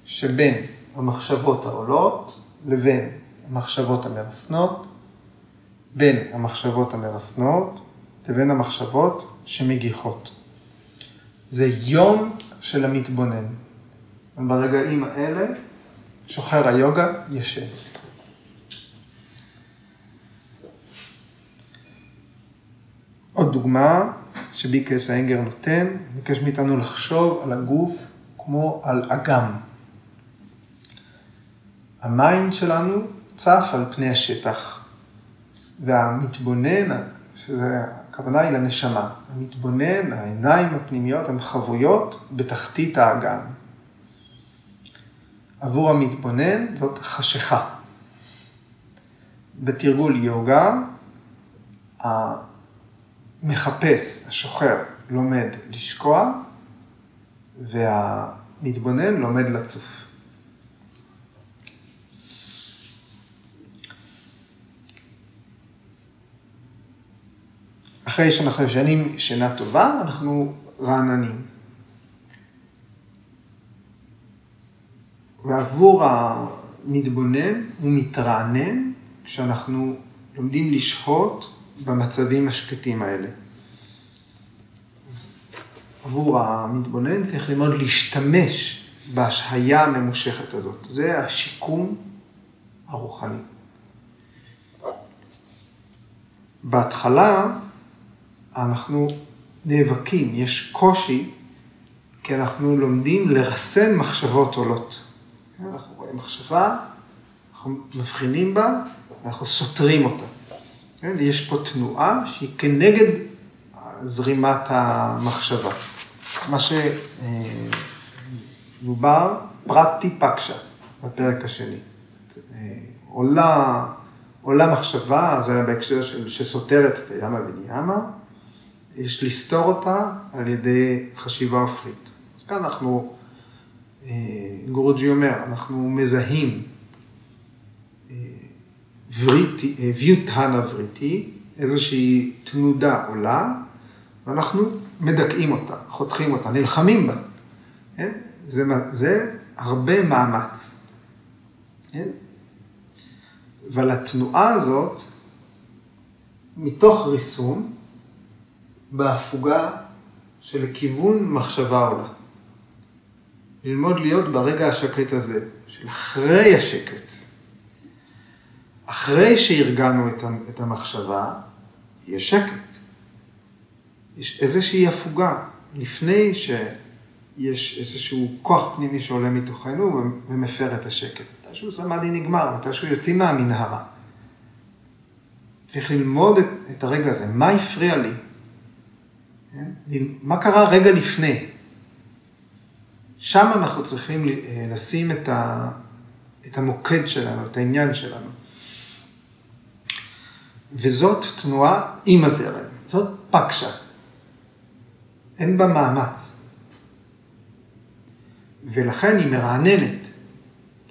שבין המחשבות העולות לבין המחשבות המרסנות, בין המחשבות המרסנות לבין המחשבות שמגיחות. זה יום של המתבונן. ברגעים האלה שוחר היוגה ישן. עוד דוגמה שביקס האנגר נותן, ביקש מאיתנו לחשוב על הגוף כמו על אגם. המים שלנו צף על פני השטח, והמתבונן, שזה, הכוונה היא לנשמה, המתבונן, העיניים הפנימיות, הן חבויות בתחתית האגם. עבור המתבונן זאת חשיכה. בתרגול יוגה, המחפש, השוחר, לומד לשקוע, והמתבונן לומד לצוף. אחרי שאנחנו ישנים שינה טובה, אנחנו רעננים. ועבור המתבונן הוא מתרענן כשאנחנו לומדים לשהות במצבים השקטים האלה. עבור המתבונן צריך ללמוד להשתמש בהשהיה הממושכת הזאת. זה השיקום הרוחני. בהתחלה אנחנו נאבקים, יש קושי, כי אנחנו לומדים לרסן מחשבות עולות. אנחנו רואים מחשבה, אנחנו מבחינים בה, ואנחנו סותרים אותה. כן? יש פה תנועה שהיא כנגד זרימת המחשבה. מה שדובר, פרטי פקשה, בפרק השני. עולה, עולה מחשבה, זה בהקשר של, שסותרת את הימה וניאמה, יש לסתור אותה על ידי חשיבה עופרית. אז כאן אנחנו אה, גורוג'י אומר, אנחנו מזהים אה, וריטי, אה, ויוטהנה וריטי, איזושהי תנודה עולה, ואנחנו מדכאים אותה, חותכים אותה, נלחמים בה. כן? זה, זה הרבה מאמץ. כן? אבל התנועה הזאת, מתוך ריסון, בהפוגה שלכיוון מחשבה עולה. ללמוד להיות ברגע השקט הזה, של אחרי השקט. אחרי שארגנו את המחשבה, יש שקט. יש איזושהי הפוגה, לפני שיש איזשהו כוח פנימי שעולה מתוכנו ומפר את השקט. מתישהו סמאדי נגמר, מתישהו יוצאים מהמנהרה. צריך ללמוד את, את הרגע הזה, מה הפריע לי? כן? מה קרה רגע לפני? שם אנחנו צריכים אה, לשים את, ה, את המוקד שלנו, את העניין שלנו. וזאת תנועה עם הזרם, זאת פקשה. אין בה מאמץ. ולכן היא מרעננת,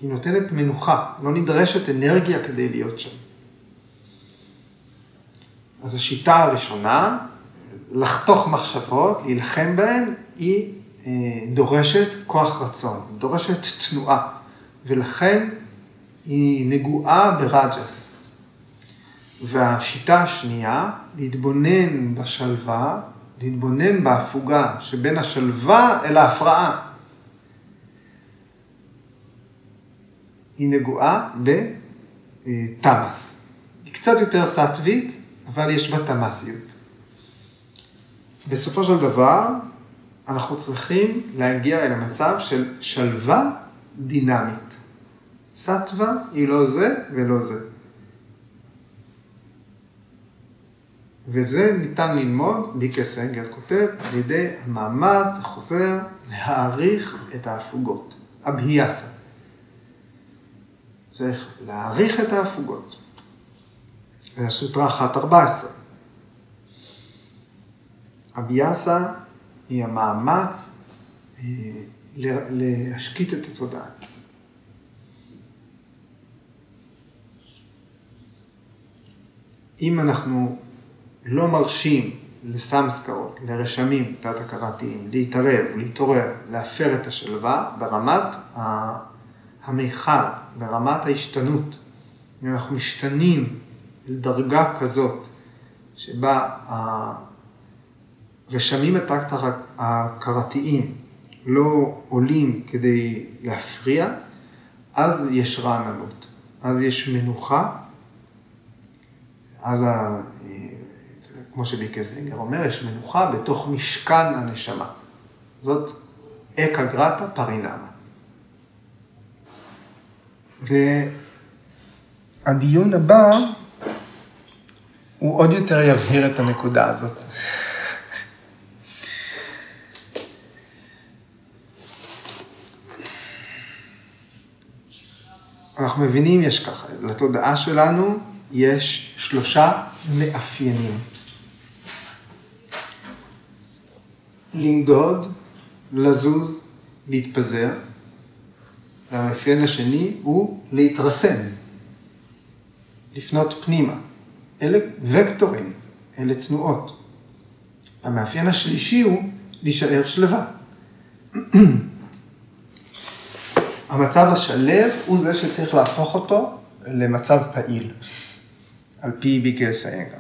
היא נותנת מנוחה, לא נדרשת אנרגיה כדי להיות שם. אז השיטה הראשונה, לחתוך מחשבות, להילחם בהן, היא דורשת כוח רצון, דורשת תנועה, ולכן היא נגועה ברג'ס. והשיטה השנייה, להתבונן בשלווה, להתבונן בהפוגה שבין השלווה אל ההפרעה. היא נגועה בתמאס. היא קצת יותר סטווית, אבל יש בה תמאסיות. בסופו של דבר, אנחנו צריכים להגיע אל המצב של שלווה דינמית. סטווה היא לא זה ולא זה. וזה ניתן ללמוד, ביקר סנגר כותב, על ידי המאמץ החוזר להעריך את ההפוגות, אבהיאסה. צריך להעריך את ההפוגות. זה הסוטרה 1.14. אביאסה היא המאמץ אה, להשקיט את התודעה. אם אנחנו לא מרשים לסמסקאות, לרשמים תת-הכרתיים, להתערב, להתעורר, להפר את השלווה ברמת המיכל, ברמת ההשתנות. אם אנחנו משתנים לדרגה כזאת, שבה הרשמים התת-הכרתיים לא עולים כדי להפריע, אז יש רעננות, אז יש מנוחה, אז, ה... כמו שביקסלינגר אומר, יש מנוחה בתוך משכן הנשמה. זאת אקה גרטה פרינמה. והדיון הבא, הוא עוד יותר יבהיר את הנקודה הזאת. אנחנו מבינים, יש ככה, לתודעה שלנו יש שלושה מאפיינים. לנדוד, לזוז, להתפזר. והמאפיין השני הוא להתרסן, לפנות פנימה. אלה וקטורים, אלה תנועות. המאפיין השלישי הוא להישאר שלווה. המצב השלב הוא זה שצריך להפוך אותו למצב פעיל, על פי ביקר סיינגה.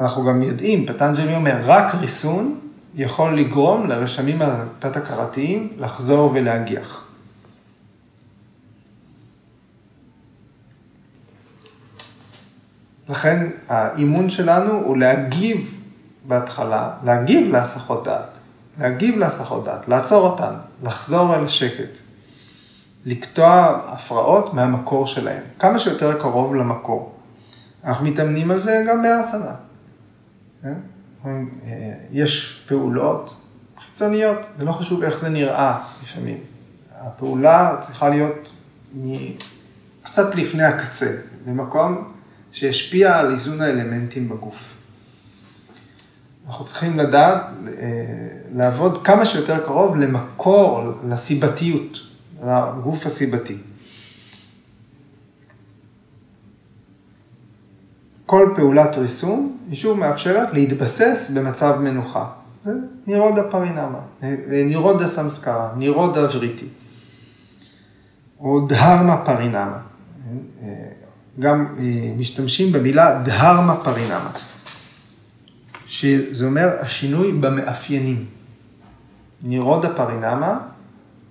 אנחנו גם יודעים, פטנג'לי אומר, רק ריסון יכול לגרום לרשמים התת-הכרתיים לחזור ולהגיח. לכן האימון שלנו הוא להגיב בהתחלה, להגיב להסחות דעת. להגיב להסחות דעת, לעצור אותן, לחזור אל השקט, לקטוע הפרעות מהמקור שלהן, כמה שיותר קרוב למקור. אנחנו מתאמנים על זה גם באסנה. כן? יש פעולות חיצוניות, זה לא חשוב איך זה נראה לפעמים. הפעולה צריכה להיות קצת לפני הקצה, במקום שישפיע על איזון האלמנטים בגוף. אנחנו צריכים לדעת אה, לעבוד כמה שיותר קרוב למקור, לסיבתיות, לגוף הסיבתי. כל פעולת ריסון, אישור מאפשרת להתבסס במצב מנוחה. זה נירודה פרינמה, נירודה סמסקרה, נירודה וריטי. או דהרמה פרינמה. גם אה, משתמשים במילה דהרמה פרינמה. שזה אומר השינוי במאפיינים. נירודה פרינמה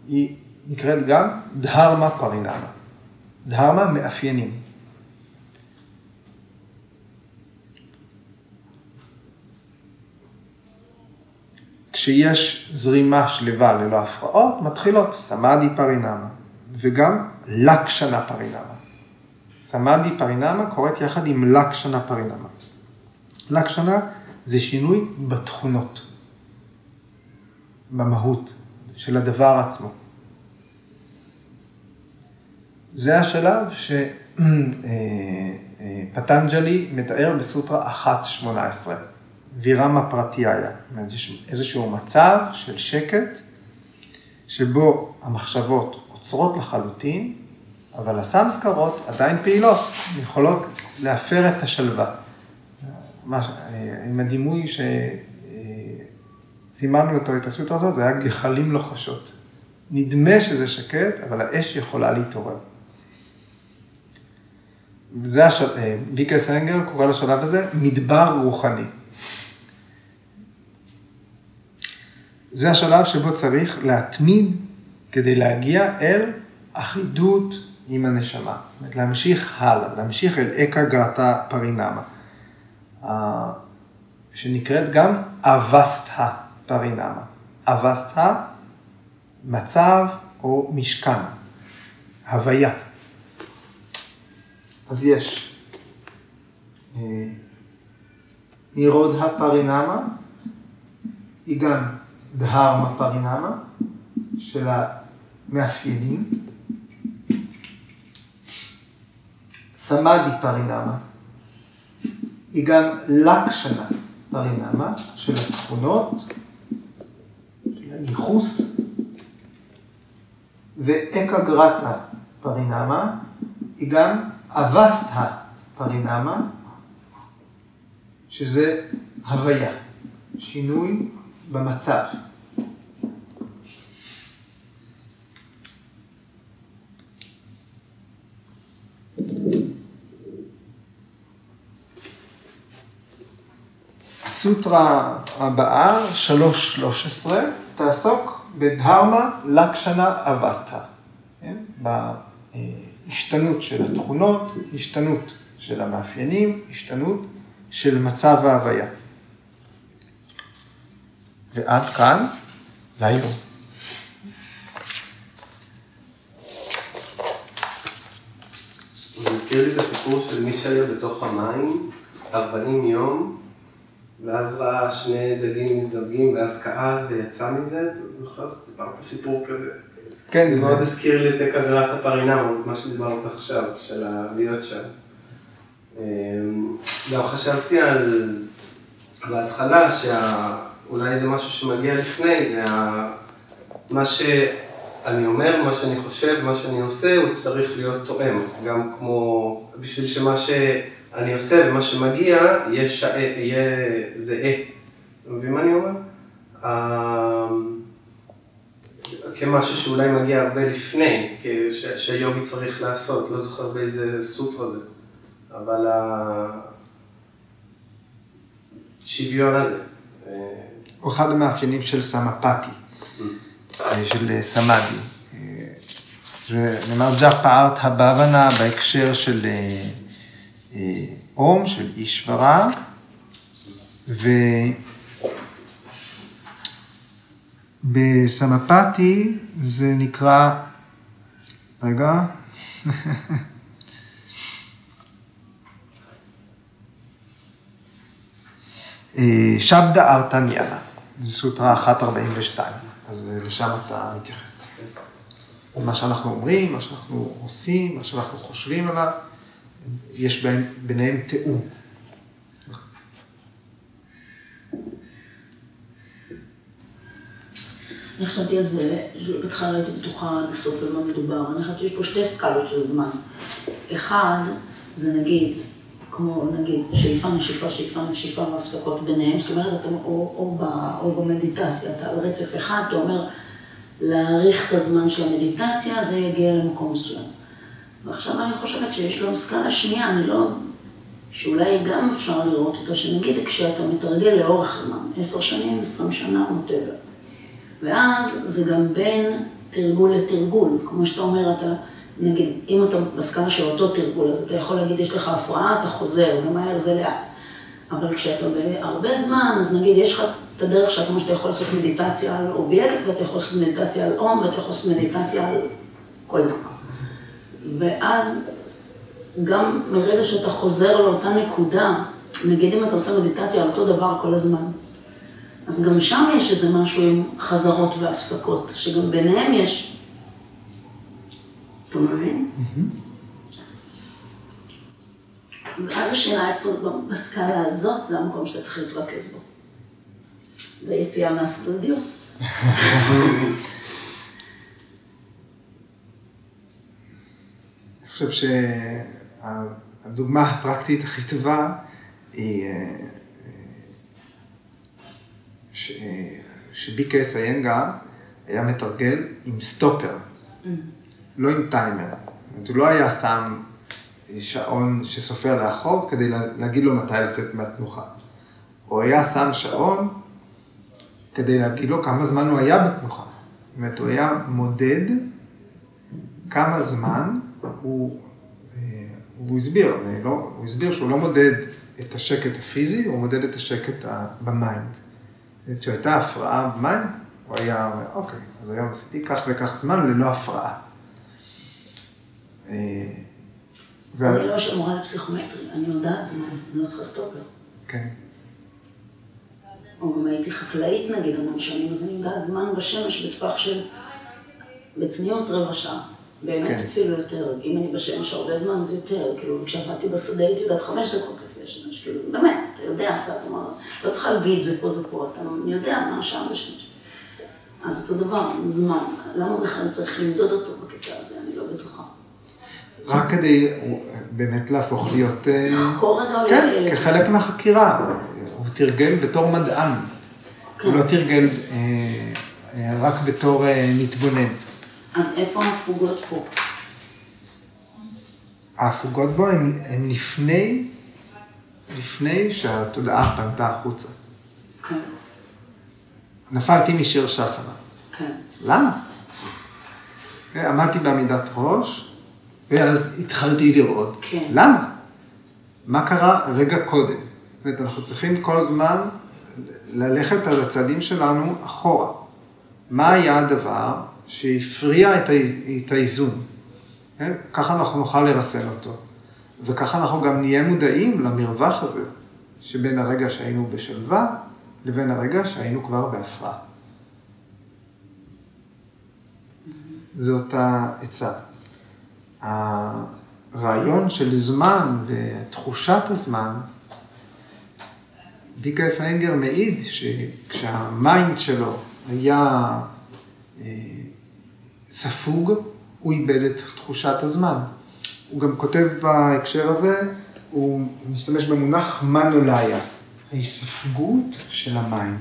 היא נקראת גם דהרמה פרינמה. דהרמה מאפיינים. כשיש זרימה שלווה ללא הפרעות, מתחילות סמאדי פרינמה וגם לקשנה פרינמה. סמאדי פרינמה קורית יחד עם לקשנה פרינמה. לקשנה זה שינוי בתכונות, במהות של הדבר עצמו. זה השלב שפטנג'לי מתאר בסוטרה 1.18, וירמה פרטיהיה. איזשהו מצב של שקט, שבו המחשבות עוצרות לחלוטין, אבל הסמסקרות עדיין פעילות, יכולות להפר את השלווה. עם הדימוי שסימנו אותו, את הסוטרה הזאת, זה היה גחלים לוחשות. נדמה שזה שקט, אבל האש יכולה להתעורר. וזה השלב, ויקה סנגר קורא לשלב הזה מדבר רוחני. זה השלב שבו צריך להתמיד כדי להגיע אל אחידות עם הנשמה. זאת אומרת, להמשיך הלאה, להמשיך אל אקה גרטה פרינמה. שנקראת גם אבסטה פרינמה. אבסטה, מצב או משכן, הוויה. אז יש אה, נירוד הפרינמה, היא גם דהרמה פרינמה, של המאפיינים. סמאדי פרינמה, היא גם לקשנה פרינמה של התכונות, של הייחוס, ואקגרטה פרינמה היא גם אבסטה פרינמה, שזה הוויה, שינוי במצב. הסוטרה הבאה, 3.13, תעסוק בדהרמה לקשנה אבסטה. כן? בהשתנות של התכונות, השתנות של המאפיינים, השתנות של מצב ההוויה. ועד כאן, להיום. זה הזכיר לי את הסיפור של מי שהיה בתוך המים 40 יום, ואז ראה שני דגים מזדווגים, ואז כעס ויצא מזה, אתה זוכר? סיפרת סיפור כזה. כן, זה מאוד הזכיר לי את עבירת הפרינם, מה שדיברת עכשיו, של להיות שם. אמ, גם חשבתי על, בהתחלה, שאולי זה משהו שמגיע לפני, זה. מה שאני אומר, מה שאני חושב, מה שאני עושה, הוא צריך להיות תואם. גם כמו, בשביל שמה שאני עושה ומה שמגיע, יהיה, שע... יהיה זהה. אתה מבין מה אני אומר? אמ, כמשהו שאולי מגיע הרבה לפני, שיוגי צריך לעשות, לא זוכר באיזה סוטרה זה. אבל השוויון הזה. הוא אחד המאפיינים של סמפתי, של סמאדי. זה נאמר ג'ח פערת הבאבנה בהקשר של אום, של אישברה, ובסמפתי זה נקרא, רגע, שבדה ארתניאנה, זו סוטרה 142, אז אה, לשם אתה מתייחס. מה שאנחנו אומרים, מה שאנחנו עושים, מה שאנחנו חושבים עליו, יש ביניהם תיאום. אני חשבתי על זה, בהתחלה הייתי בטוחה עד הסוף על מה מדובר. אני חושבת שיש פה שתי סקלות של זמן. אחד, זה נגיד כמו נגיד שאיפה, נשיפה, שאיפה, נשיפה והפסקות ביניהם, זאת אומרת, אתה, או, או, ב, או במדיטציה, אתה על רצף אחד, אתה אומר, להאריך את הזמן של המדיטציה, זה יגיע למקום מסוים. ועכשיו אני חושבת שיש גם סקאלה שנייה, אני לא... שאולי גם אפשר לראות אותה, שנגיד כשאתה מתרגל לאורך זמן, עשר שנים, עשרים שנה, מוטבע. ואז זה גם בין תרגול לתרגול, כמו שאתה אומר, אתה... נגיד, אם אתה בסקאלה של אותו תרגול, אז אתה יכול להגיד, יש לך הפרעה, אתה חוזר, זה מהר, זה לאט. אבל כשאתה בהרבה זמן, אז נגיד, יש לך את הדרך שאתה, שאתה יכול לעשות מדיטציה על אובייקט, ואתה יכול לעשות מדיטציה על אום, ואתה יכול לעשות מדיטציה על כל דבר. ואז, גם מרגע שאתה חוזר לאותה נקודה, נגיד אם אתה עושה מדיטציה על אותו דבר כל הזמן, אז גם שם יש איזה משהו עם חזרות והפסקות, שגם ביניהם יש אתה מבין? ואז השאלה איפה בסקאלה הזאת, זה המקום שאתה צריך להתרכז בו. ויציאה מהסטודיו. חושב שהדוגמה הפרקטית הכי טובה היא אה, שביקס איינגר היה מתרגל עם סטופר. Mm-hmm. לא עם טיימר. זאת אומרת, הוא לא היה שם שעון שסופר לאחור כדי להגיד לו מתי לצאת מהתנוחה. הוא היה שם שעון כדי להגיד לו כמה זמן הוא היה בתנוחה. זאת אומרת, הוא היה מודד כמה זמן הוא, אה, הוא הסביר, לא, הוא הסביר שהוא לא מודד את השקט הפיזי, הוא מודד את השקט ב mind. כשהייתה הפרעה ב mind, הוא היה אומר, אוקיי, אז היום עשיתי כך וכך זמן ללא הפרעה. אה, אני לא, שמורה לפסיכומטרי, אני יודעת זמן, אני לא צריכה סטופר. כן. או גם הייתי חקלאית נגיד המון שנים, אז אני יודעת זמן בשמש בטווח של, בצניעות רבע שעה. באמת כן. אפילו יותר, אם אני בשמש הרבה זמן זה יותר, כאילו כשעבדתי בשדה הייתי יודעת חמש דקות לפי השמש, כאילו באמת, אתה יודע, אתה אומר, לא צריכה להגיד זה פה זה פה, אתה יודע מה השעה בשמש. אז אותו דבר, זמן, למה בכלל צריך למדוד אותו בקטע הזה, אני לא בטוחה. רק כדי באמת להפוך להיות... אה, לחקור את זה או כן, כחלק מהחקירה. הוא תרגל בתור מדען. כן. הוא לא תרגל אה, אה, רק בתור מתבונן. אז איפה ההפוגות פה? ההפוגות בו הן לפני, לפני שהתודעה פנתה החוצה. כן, נפלתי משיר שסנה. כן. למה? עמדתי בעמידת ראש, ואז התחלתי לראות. כן. למה? מה קרה רגע קודם? זאת אומרת, אנחנו צריכים כל הזמן ללכת על הצעדים שלנו אחורה. מה היה הדבר שהפריע את האיז- את האיזון? כן? ככה אנחנו נוכל לרסן אותו. וככה אנחנו גם נהיה מודעים למרווח הזה, שבין הרגע שהיינו בשלווה לבין הרגע שהיינו כבר בהפרעה. זאת העצה. הרעיון של זמן ותחושת הזמן, בי קיי אס איינגר מעיד שכשה mind שלו היה אה, ספוג, הוא איבד את תחושת הזמן. הוא גם כותב בהקשר הזה, הוא משתמש במונח מנולאיה, ההיספגות של ה mind.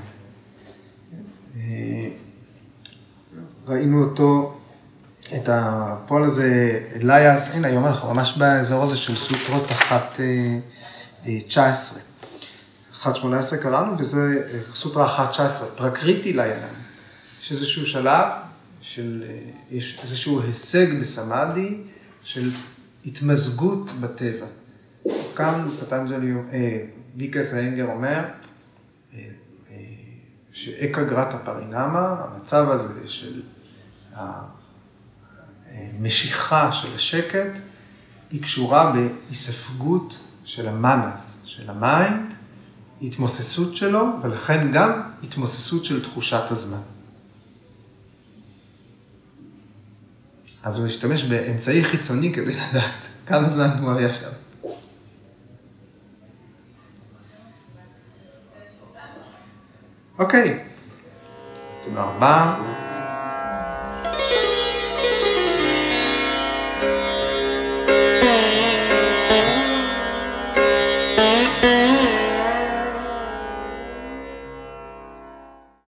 אה, ראינו אותו, את הפועל הזה, ליה, הנה היום אנחנו ממש באזור הזה של סוטרות 1.19. 1.18 קראנו, וזה אה, סוטרה 1.19, פרקריטי ליינם. יש איזשהו שלב של, אה, יש איזשהו הישג בסמאדי של התמזגות בטבע. כאן פטנג'לי, אה, ויקס האנגר אומר, אה, שאקגרטה פרינמה, המצב הזה של המשיכה של השקט, היא קשורה בהיספגות של המנס, של ה mind, התמוססות שלו, ולכן גם התמוססות של תחושת הזמן. אז הוא השתמש באמצעי חיצוני כדי לדעת כמה זמן הוא היה שם. אוקיי, תודה רבה.